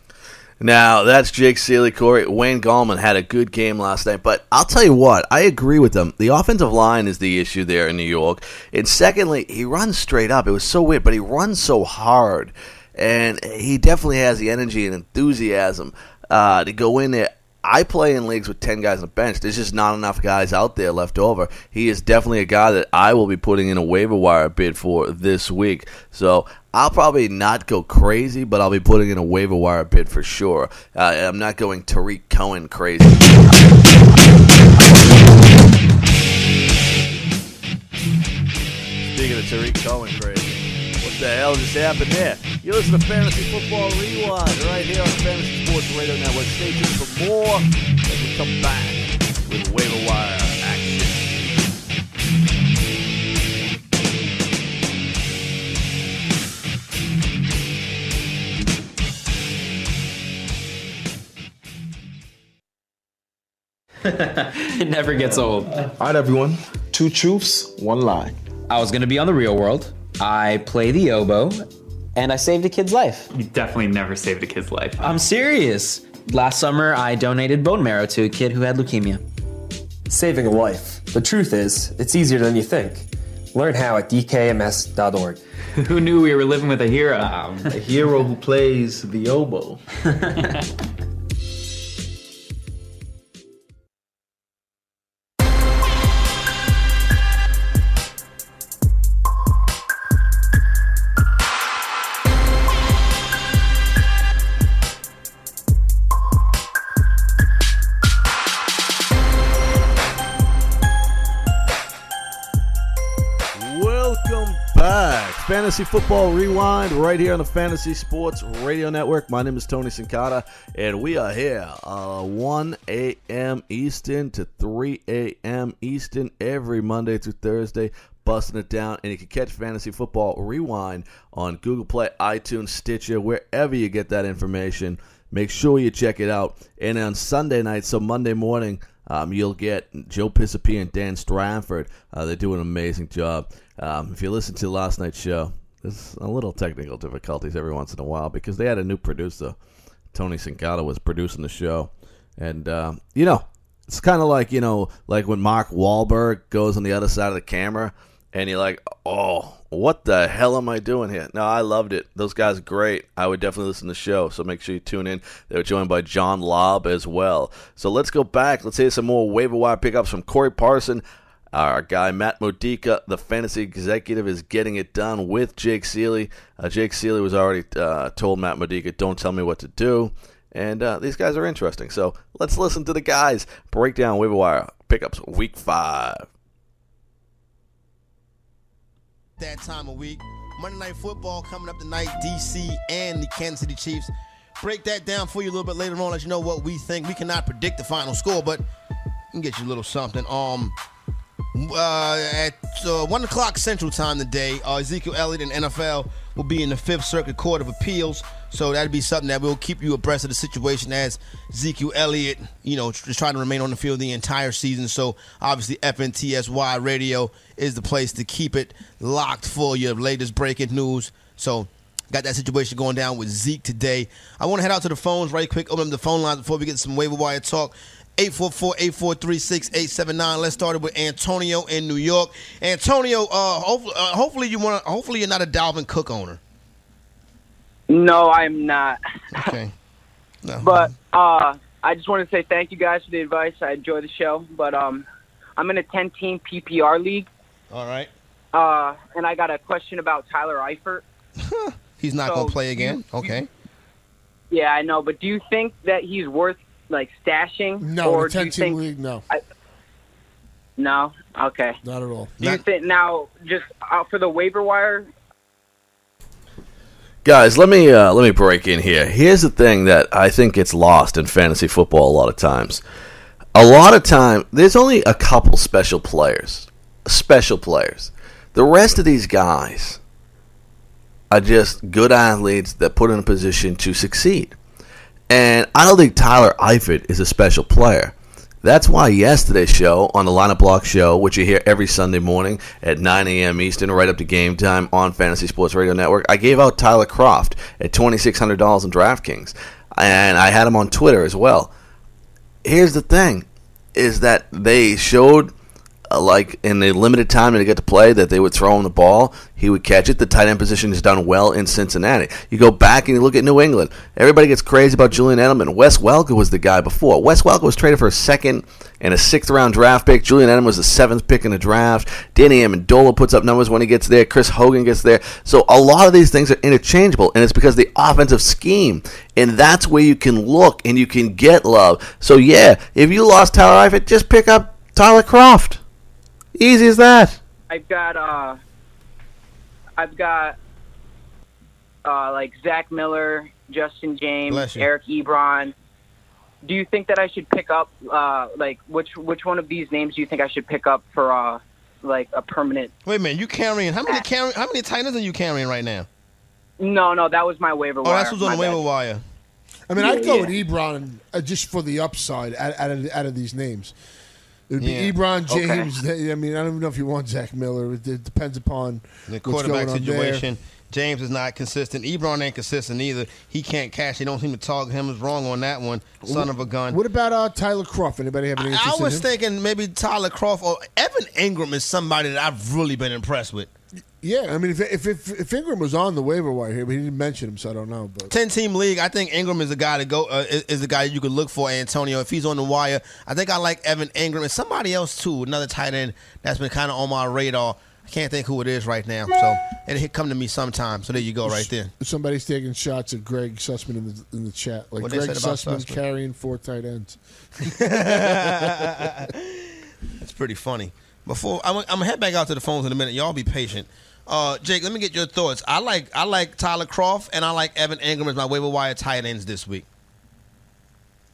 [SPEAKER 4] Now, that's Jake Seeley, Corey. Wayne Gallman had a good game last night, but I'll tell you what, I agree with them. The offensive line is the issue there in New York. And secondly, he runs straight up. It was so weird, but he runs so hard. And he definitely has the energy and enthusiasm uh, to go in there. I play in leagues with 10 guys on the bench. There's just not enough guys out there left over. He is definitely a guy that I will be putting in a waiver wire bid for this week. So I'll probably not go crazy, but I'll be putting in a waiver wire bid for sure. Uh, I'm not going Tarik Cohen crazy.
[SPEAKER 3] Speaking of Tarik Cohen crazy, what the hell just happened there? You listen to Fantasy Football Rewind right here on the Fantasy Sports Radio Network. Stay tuned for more as we come back with Waiver Wire action.
[SPEAKER 8] it never gets old.
[SPEAKER 9] All right, everyone. Two truths, one lie.
[SPEAKER 8] I was going to be on the real world. I play the oboe and I saved a kid's life.
[SPEAKER 10] You definitely never saved a kid's life.
[SPEAKER 8] I'm serious. Last summer, I donated bone marrow to a kid who had leukemia.
[SPEAKER 11] Saving a life. The truth is, it's easier than you think. Learn how at dkms.org.
[SPEAKER 10] Who knew we were living with a hero?
[SPEAKER 9] Um, a hero who plays the oboe.
[SPEAKER 3] Fantasy Football Rewind right here on the Fantasy Sports Radio Network. My name is Tony Sincata, and we are here uh, 1 a.m. Eastern to 3 a.m. Eastern every Monday through Thursday, busting it down. And you can catch Fantasy Football Rewind on Google Play, iTunes, Stitcher, wherever you get that information. Make sure you check it out. And on Sunday night, so Monday morning, um, you'll get Joe Pisapia and Dan Stratford. Uh, they do an amazing job. Um, if you listen to last night's show, there's a little technical difficulties every once in a while because they had a new producer. Tony Sincata was producing the show. And, um, you know, it's kind of like, you know, like when Mark Wahlberg goes on the other side of the camera and you're like, oh, what the hell am I doing here? No, I loved it. Those guys great. I would definitely listen to the show, so make sure you tune in. They were joined by John Lobb as well. So let's go back. Let's hear some more waiver wire pickups from Corey Parson. Our guy Matt Modica, the fantasy executive, is getting it done with Jake Seeley. Uh, Jake Seeley was already uh, told Matt Modica, "Don't tell me what to do." And uh, these guys are interesting. So let's listen to the guys break down waiver wire pickups week five.
[SPEAKER 4] That time of week. Monday Night Football coming up tonight, DC and the Kansas City Chiefs. Break that down for you a little bit later on, let you know what we think. We cannot predict the final score, but we can get you a little something. Um, uh, at uh, one o'clock Central Time today, uh, Ezekiel Elliott and NFL will be in the Fifth Circuit Court of Appeals. So that'd be something that will keep you abreast of the situation as Ezekiel Elliott, you know, just trying to remain on the field the entire season. So obviously FNTSY Radio is the place to keep it locked for your latest breaking news. So got that situation going down with Zeke today. I want to head out to the phones right quick. Open up the phone lines before we get some waiver wire talk. 844-843-6879. Let's start it with Antonio in New York. Antonio, uh, hopefully, uh, hopefully you want. Hopefully you're not a Dalvin Cook owner.
[SPEAKER 13] No, I'm not.
[SPEAKER 4] Okay. No.
[SPEAKER 13] But uh, I just want to say thank you guys for the advice. I enjoy the show. But um, I'm in a 10 team PPR league.
[SPEAKER 4] All right.
[SPEAKER 13] Uh, and I got a question about Tyler Eifert.
[SPEAKER 4] He's not
[SPEAKER 13] So,
[SPEAKER 4] going to play again. Okay.
[SPEAKER 13] Yeah, I know. But do you think that he's worth like stashing?
[SPEAKER 7] No,
[SPEAKER 13] or
[SPEAKER 7] the
[SPEAKER 13] do you
[SPEAKER 7] 10 team
[SPEAKER 13] think,
[SPEAKER 7] league, no.
[SPEAKER 13] I, no. Okay.
[SPEAKER 7] Not at all.
[SPEAKER 13] Do you think now just out for the waiver wire?
[SPEAKER 3] Guys, let me uh, let me break in here. Here's the thing that I think gets lost in fantasy football a lot of times. A lot of time, there's only a couple special players, special players. The rest of these guys are just good athletes that put in a position to succeed. And I don't think Tyler Eifert is a special player. That's why yesterday's show on the Lineup Block Show, which you hear every Sunday morning at 9 a.m. Eastern, right up to game time on Fantasy Sports Radio Network, I gave out Tyler Kroft at $2,600 in DraftKings. And I had him on Twitter as well. Here's the thing is that they showed uh, like in the limited time that he got to play that they would throw him the ball, he would catch it. The tight end position is done well in Cincinnati. You go back and you look at New England. Everybody gets crazy about Julian Edelman. Wes Welker was the guy before. Wes Welker was traded for a second and a sixth round draft pick. Julian Edelman was the seventh pick in the draft. Danny Amendola puts up numbers when he gets there. Chris Hogan gets there. So a lot of these things are interchangeable, and it's because the offensive scheme. And that's where you can look and you can get love. So yeah, if you lost Tyler Eifert, just pick up Tyler Kroft. Easy as that.
[SPEAKER 13] I've got uh, I've got uh, like Zach Miller, Justin James, Eric Ebron. Do you think that I should pick up uh, like which which one of these names do you think I should pick up for uh, like a permanent?
[SPEAKER 4] Wait a minute. You carrying how many carry, How many tight ends are you carrying right now?
[SPEAKER 13] No, no, that was my waiver
[SPEAKER 4] Oh,
[SPEAKER 13] wire.
[SPEAKER 4] that's what's on
[SPEAKER 13] My
[SPEAKER 4] the waiver
[SPEAKER 13] bad.
[SPEAKER 4] wire.
[SPEAKER 7] I mean, I'd go
[SPEAKER 14] yeah.
[SPEAKER 7] with Ebron uh, just for the upside out, out, of, out of these names. It would be
[SPEAKER 4] Yeah.
[SPEAKER 7] Ebron,
[SPEAKER 4] Okay.
[SPEAKER 7] James. I mean, I don't even know if you want Zach Miller. It, it depends upon
[SPEAKER 4] The
[SPEAKER 7] what's
[SPEAKER 4] quarterback
[SPEAKER 7] going on there.
[SPEAKER 4] situation. James is not consistent. Ebron ain't consistent either. He can't catch. They don't seem to target him as wrong on that one. Son of a gun.
[SPEAKER 7] What about uh, Tyler Kroft? Anybody have any
[SPEAKER 4] I
[SPEAKER 7] interest
[SPEAKER 4] was
[SPEAKER 7] in him?
[SPEAKER 4] thinking maybe Tyler Kroft or Evan Engram is somebody that I've really been impressed with.
[SPEAKER 7] Yeah, I mean, if, if if if Engram was on the waiver wire here, but he didn't mention him, so I don't know. But
[SPEAKER 4] Ten team league. I think Engram is a guy to go. Uh, is, is a guy you could look for. Antonio, if he's on the wire, I think I like Evan Engram and somebody else too. Another tight end that's been kind of on my radar. I can't think who it is right now. So it'll come to me sometime. So there you go, right there.
[SPEAKER 7] somebody's taking shots at Greg Sussman in the in the chat, like
[SPEAKER 4] What
[SPEAKER 7] Greg Sussman,
[SPEAKER 4] Sussman?
[SPEAKER 7] carrying four tight ends.
[SPEAKER 4] That's pretty funny. Before I'm, I'm gonna head back out to the phones in a minute. Y'all be patient. Uh, Jake, let me get your thoughts. I like I like Tyler Kroft and I like Evan Engram as my waiver wire tight ends this week.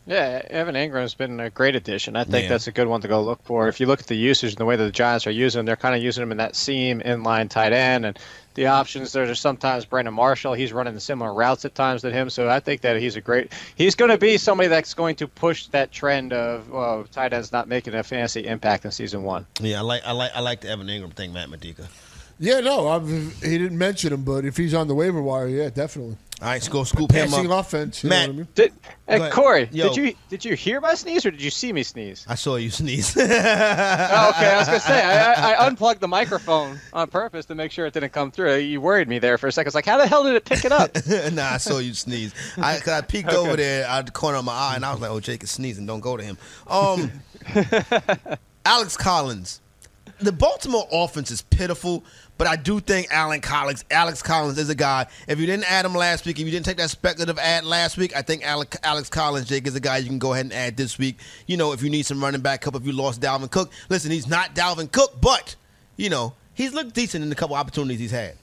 [SPEAKER 12] Yeah, Evan Engram's been a great addition. I think
[SPEAKER 4] Yeah.
[SPEAKER 12] that's a good one to go look for. If you look at the usage and the way that the Giants are using him, they're kind of using him in that seam inline tight end, and the options there are sometimes Brandon Marshall. He's running similar routes at times than him, so I think that he's a great. He's going to be somebody that's going to push that trend of well, tight ends not making a fantasy impact in season one.
[SPEAKER 4] Yeah, I like I like I like the Evan Engram thing, Matt Modica.
[SPEAKER 7] Yeah, no, I've, he didn't mention him, but if he's on the waiver wire, yeah, definitely.
[SPEAKER 4] All right, let's go scoop him up.
[SPEAKER 7] offense, you know what I mean?
[SPEAKER 12] Did,
[SPEAKER 4] Go
[SPEAKER 12] hey,
[SPEAKER 4] ahead.
[SPEAKER 12] Corey,
[SPEAKER 4] Yo.
[SPEAKER 12] did you did you hear my sneeze or did you see me sneeze?
[SPEAKER 4] I saw you sneeze.
[SPEAKER 12] oh, okay, I was gonna say I, I, I unplugged the microphone on purpose to make sure it didn't come through. You worried me there for a second. It's like, how the hell did it pick it up?
[SPEAKER 4] nah, I saw you sneeze. I, 'cause I peeked over there out the corner of my eye, and I was like, "Oh, Jake is sneezing. Don't go to him." Um, Alex Collins. The Baltimore offense is pitiful, but I do think Alan Collins, Alex Collins is a guy. If you didn't add him last week, if you didn't take that speculative ad last week, I think Alex, Alex Collins, Jake, is a guy you can go ahead and add this week. You know, if you need some running back help, if you lost Dalvin Cook, listen, he's not Dalvin Cook, but you know he's looked decent in the couple opportunities he's had.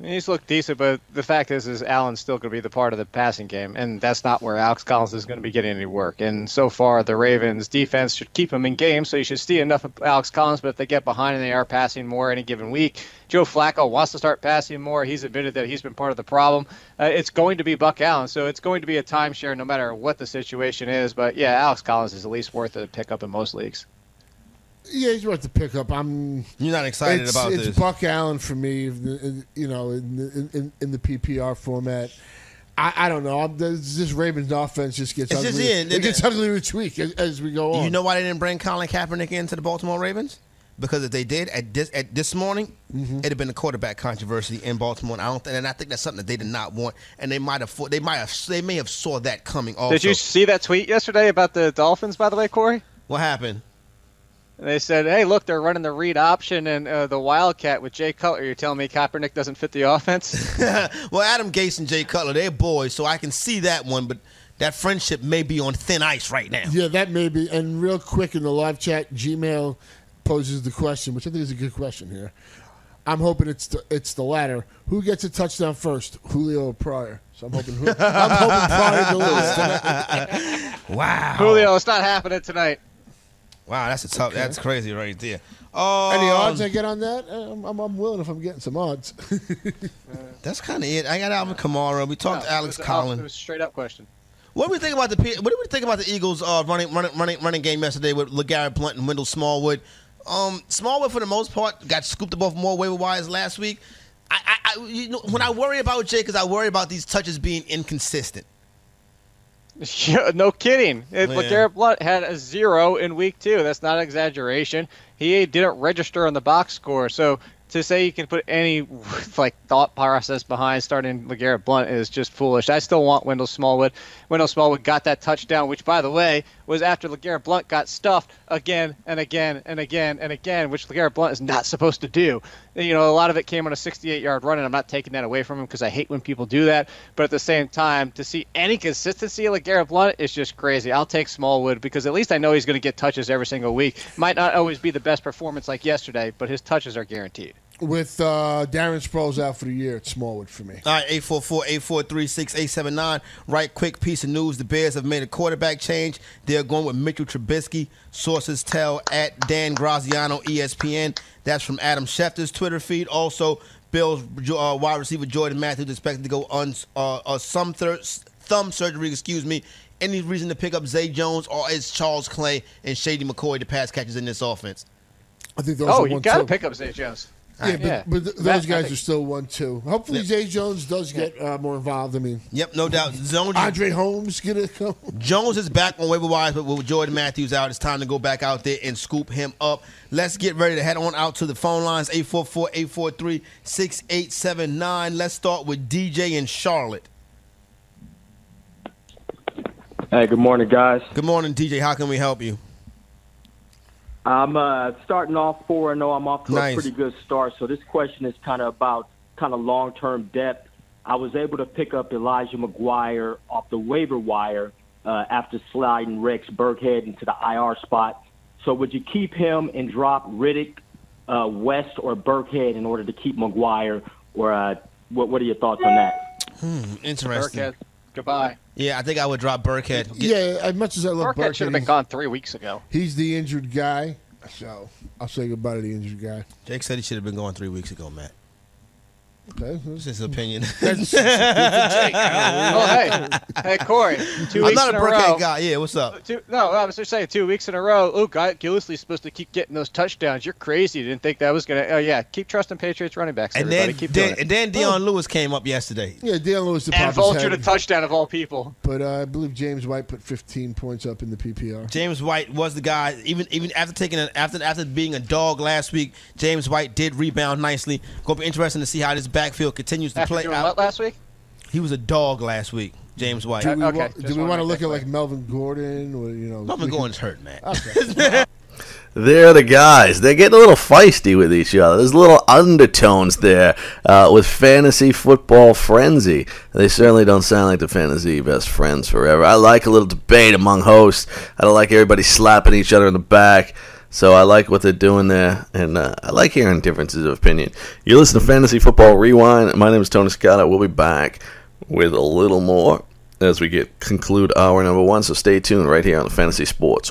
[SPEAKER 12] He's looked decent, but the fact is, is Allen's still going to be the part of the passing game, and that's not where Alex Collins is going to be getting any work. And so far, the Ravens' defense should keep him in game, so you should see enough of Alex Collins. But if they get behind and they are passing more any given week, Joe Flacco wants to start passing more. He's admitted that he's been part of the problem. Uh, it's going to be Buck Allen, so it's going to be a timeshare no matter what the situation is. But yeah, Alex Collins is at least worth a pickup in most leagues.
[SPEAKER 7] Yeah, he's worth the pickup. I'm.
[SPEAKER 4] You're not excited
[SPEAKER 7] it's,
[SPEAKER 4] about
[SPEAKER 7] it's
[SPEAKER 4] this.
[SPEAKER 7] Buck Allen for me, you know, in, in, in, in the PPR format. I, I don't know. I'm, this, this Ravens offense just gets
[SPEAKER 4] It's
[SPEAKER 7] ugly.
[SPEAKER 4] just- yeah,
[SPEAKER 7] it gets uglier each week as, as we go on.
[SPEAKER 4] You know why they didn't bring Colin Kaepernick into the Baltimore Ravens? Because if they did at this at this morning,
[SPEAKER 7] Mm-hmm.
[SPEAKER 4] it'd have been a quarterback controversy in Baltimore. And I don't, think, and I think that's something that they did not want, and they might have, they might have, they may have saw that coming. Also,
[SPEAKER 12] Did you see that tweet yesterday about the Dolphins? By the way, Corey.
[SPEAKER 4] What happened?
[SPEAKER 12] They said, "Hey, look, they're running the read option and uh, the Wildcat with Jay Cutler. You're telling me Kaepernick doesn't fit the offense?"
[SPEAKER 4] well, Adam Gase and Jay Cutler, they're boys, so I can see that one, but that friendship may be on thin ice right now.
[SPEAKER 7] Yeah, that may be. And real quick in the live chat, Gmail poses the question, which I think is a good question here. I'm hoping it's the it's the latter. Who gets a touchdown first, Julio or Pryor? So I'm hoping I'm hoping Pryor delivers tonight.
[SPEAKER 4] Wow,
[SPEAKER 12] Julio, it's not happening tonight.
[SPEAKER 4] Wow, that's a tough. That's crazy right there. Um,
[SPEAKER 7] Any odds I get on that? Uh, I'm, I'm, I'm willing if I'm getting some odds.
[SPEAKER 4] That's kind of it. I got Alvin Kamara. We talked
[SPEAKER 12] No,
[SPEAKER 4] to Alex
[SPEAKER 12] it was a-
[SPEAKER 4] Collins.
[SPEAKER 12] It was a straight up question.
[SPEAKER 4] What do we think about the P- What do we think about the Eagles' uh, running running running running game yesterday with LeGarrette Blunt and Wendell Smallwood? Um, Smallwood for the most part got scooped up above more waiver wires last week. I, I, I you know, when I worry about Jay, because I worry about these touches being inconsistent.
[SPEAKER 12] Yeah, no kidding. It,
[SPEAKER 4] Yeah.
[SPEAKER 12] LeGarrette Blunt had a zero in week two. That's not an exaggeration. He didn't register on the box score. So to say you can put any like thought process behind starting LeGarrette Blunt is just foolish. I still want Wendell Smallwood. Wendell Smallwood got that touchdown, which by the way was after LeGarrette Blunt got stuffed again and again and again and again, which LeGarrette Blunt is not supposed to do. You know, a lot of it came on a 68-yard run, and I'm not taking that away from him because I hate when people do that. But at the same time, to see any consistency of LeGarrette Blunt is just crazy. I'll take Smallwood because at least I know he's going to get touches every single week. Might not always be the best performance like yesterday, but his touches are guaranteed.
[SPEAKER 7] With uh, Darren Sproles out for the year, it's Smallwood for me.
[SPEAKER 4] All right, 844-843-6879. Right quick piece of news. The Bears have made a quarterback change. They're going with Mitchell Trubisky. Sources tell at Dan Graziano, ESPN. That's from Adam Schefter's Twitter feed. Also, Bills uh, wide receiver Jordan Matthews expected to go on uh, uh, some thir- thumb surgery, excuse me, any reason to pick up Zay Jones or is Charles Clay and Shady McCoy the pass catchers in this offense?
[SPEAKER 7] I think those
[SPEAKER 12] Oh,
[SPEAKER 7] are
[SPEAKER 12] you got to pick up Zay Jones.
[SPEAKER 7] Yeah, but, but th- those
[SPEAKER 12] Matt,
[SPEAKER 7] guys
[SPEAKER 12] think-
[SPEAKER 7] are still one two. Hopefully, Zay Jones does get uh, more involved. I mean,
[SPEAKER 4] Yep, no doubt. Jones,
[SPEAKER 7] Andre Holmes gonna come.
[SPEAKER 4] Jones is back on waiver wires, but with Jordan Matthews out, it's time to go back out there and scoop him up. Let's get ready to head on out to the phone lines 844 843 6879. Let's start with DJ in Charlotte.
[SPEAKER 14] Hey, good morning, guys.
[SPEAKER 4] Good morning, DJ. How can we help you?
[SPEAKER 14] I'm uh, starting off four and zero. I'm off to
[SPEAKER 4] Nice.
[SPEAKER 14] a pretty good start. So this question is kind of about kind of long term depth. I was able to pick up Elijah McGuire off the waiver wire uh, after sliding Rex Burkhead into the IR spot. So would you keep him and drop Riddick, uh, West, or Burkhead in order to keep McGuire? Or uh, what? What are your thoughts on that?
[SPEAKER 4] Hmm, interesting.
[SPEAKER 12] Burkhead, goodbye.
[SPEAKER 4] Yeah, I think I would drop Burkhead. Get-
[SPEAKER 7] Yeah, as much as I love
[SPEAKER 12] Burkhead
[SPEAKER 7] Burkhead,
[SPEAKER 12] should have been
[SPEAKER 7] he's-
[SPEAKER 12] gone three weeks ago.
[SPEAKER 7] He's the injured guy, so I'll say goodbye to the injured guy.
[SPEAKER 4] Jake said he should have been going three weeks ago, Matt.
[SPEAKER 7] Okay,
[SPEAKER 4] That's his opinion.
[SPEAKER 7] That's-
[SPEAKER 12] oh, hey, hey, Corey. 2
[SPEAKER 4] I'm
[SPEAKER 12] weeks
[SPEAKER 4] not a
[SPEAKER 12] a
[SPEAKER 4] Burkhead guy. Yeah, what's up?
[SPEAKER 12] Two, no, I was just saying two weeks in a row. Oh, God, Gillislee's supposed to keep getting those touchdowns. You're crazy. You didn't think that was gonna. Oh yeah, keep trusting Patriots running backs.
[SPEAKER 4] And
[SPEAKER 12] everybody.
[SPEAKER 4] then,
[SPEAKER 12] keep
[SPEAKER 4] then
[SPEAKER 12] doing it.
[SPEAKER 4] and then Dion Lewis came up yesterday.
[SPEAKER 7] Yeah, Dan Lewis the
[SPEAKER 12] and
[SPEAKER 7] Papa's
[SPEAKER 12] vulture
[SPEAKER 7] head.
[SPEAKER 12] the touchdown of all people.
[SPEAKER 7] But uh, I believe James White put 15 points up in the PPR.
[SPEAKER 4] James White was the guy. Even even after taking a, after after being a dog last week, James White did rebound nicely. Going to be interesting to see how this backfield continues to
[SPEAKER 12] After
[SPEAKER 4] play
[SPEAKER 12] doing
[SPEAKER 4] out.
[SPEAKER 12] what last week?
[SPEAKER 4] He was a dog last week, James White.
[SPEAKER 7] Do we,
[SPEAKER 12] Okay,
[SPEAKER 7] wa- do we
[SPEAKER 12] wanna
[SPEAKER 7] want to
[SPEAKER 12] make
[SPEAKER 7] look at like Melvin Gordon or you know?
[SPEAKER 4] Melvin Gordon's hurt, man.
[SPEAKER 7] Okay.
[SPEAKER 15] They're the guys. They're getting a little feisty with each other. There's little undertones there uh, with fantasy football frenzy. They certainly don't sound like the fantasy best friends forever. I like a little debate among hosts. I don't like everybody slapping each other in the back. So I like what they're doing there, and uh, I like hearing differences of opinion. You listen to Fantasy Football Rewind. My name is Tony Scott. We'll be back with a little more as we get conclude hour number one. So stay tuned right here on the Fantasy Sports.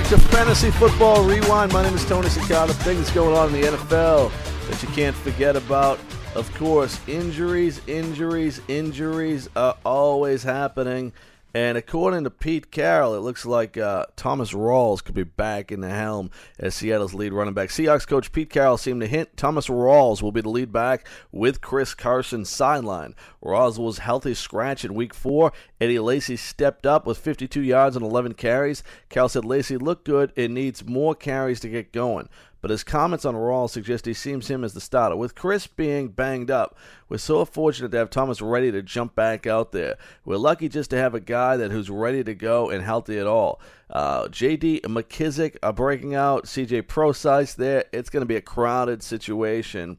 [SPEAKER 3] Back to Fantasy Football Rewind. My name is Tony Cicada. Things going on in the NFL that you can't forget about. Of course, injuries, injuries, injuries are always happening. And according to Pete Carroll, it looks like uh, Thomas Rawls could be back in the helm as Seattle's lead running back. Seahawks coach Pete Carroll seemed to hint Thomas Rawls will be the lead back with Chris Carson sideline. Rawls was healthy scratch in week four. Eddie Lacy stepped up with 52 yards and 11 carries. Carroll said Lacy looked good and needs more carries to get going but his comments on Rawls suggest he seems him as the starter. With Chris being banged up, we're so fortunate to have Thomas ready to jump back out there. We're lucky just to have a guy that who's ready to go and healthy at all. Uh, J.D. McKissic are breaking out. C.J. Prosise there. It's going to be a crowded situation.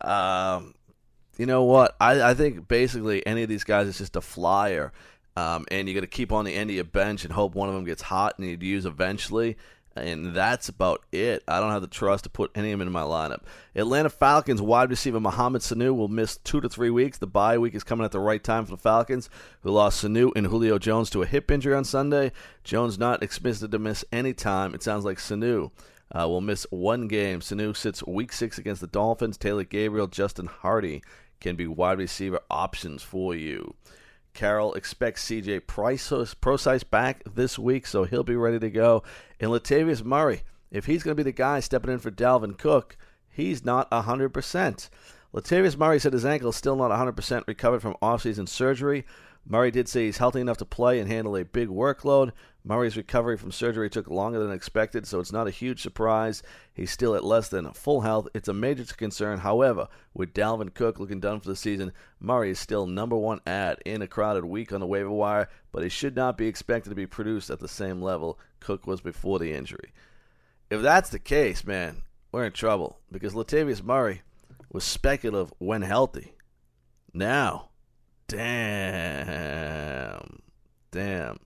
[SPEAKER 3] Um, you know what? I, I think basically any of these guys is just a flyer. Um, and you got to keep on the end of your bench and hope one of them gets hot and you'd use eventually. And that's about it. I don't have the trust to put any of them in my lineup. Atlanta Falcons wide receiver Mohamed Sanu will miss two to three weeks. The bye week is coming at the right time for the Falcons, who lost Sanu and Julio Jones to a hip injury on Sunday. Jones not expected to miss any time. It sounds like Sanu uh, will miss one game. Sanu sits week six against the Dolphins. Taylor Gabriel, Justin Hardy can be wide receiver options for you. Carroll expects CJ Prosise back this week, so he'll be ready to go. And Latavius Murray, if he's going to be the guy stepping in for Dalvin Cook, he's not 100%. Latavius Murray said his ankle is still not 100% recovered from offseason surgery. Murray did say he's healthy enough to play and handle a big workload. Murray's recovery from surgery took longer than expected, so it's not a huge surprise. He's still at less than full health. It's a major concern. However, with Dalvin Cook looking done for the season, Murray is still number one ad in a crowded week on the waiver wire, but he should not be expected to be produced at the same level Cook was before the injury. If that's the case, man, we're in trouble because Latavius Murray was speculative when healthy. Now, damn, damn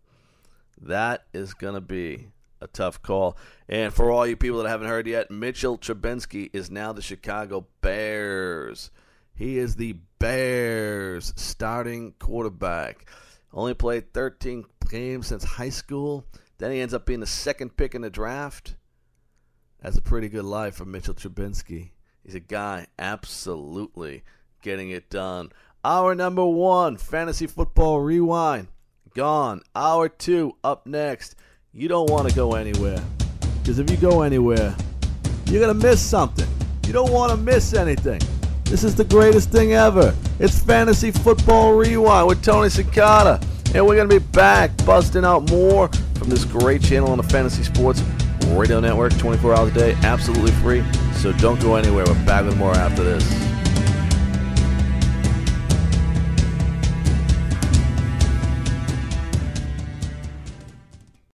[SPEAKER 3] that is going to be a tough call. And for all you people that haven't heard yet, Mitchell Trubisky is now the Chicago Bears. He is the Bears starting quarterback. Only played 13 games since high school. Then he ends up being the second pick in the draft. That's a pretty good life for Mitchell Trubisky. He's a guy absolutely getting it done. Our number one fantasy football rewind gone. Hour two up next. You don't want to go anywhere. Because if you go anywhere, you're going to miss something. You don't want to miss anything. This is the greatest thing ever. It's Fantasy Football Rewind with Tony Cicada. And we're going to be back busting out more from this great channel on the Fantasy Sports Radio Network 24 hours a day, absolutely free. So don't go anywhere. We're back with more after this.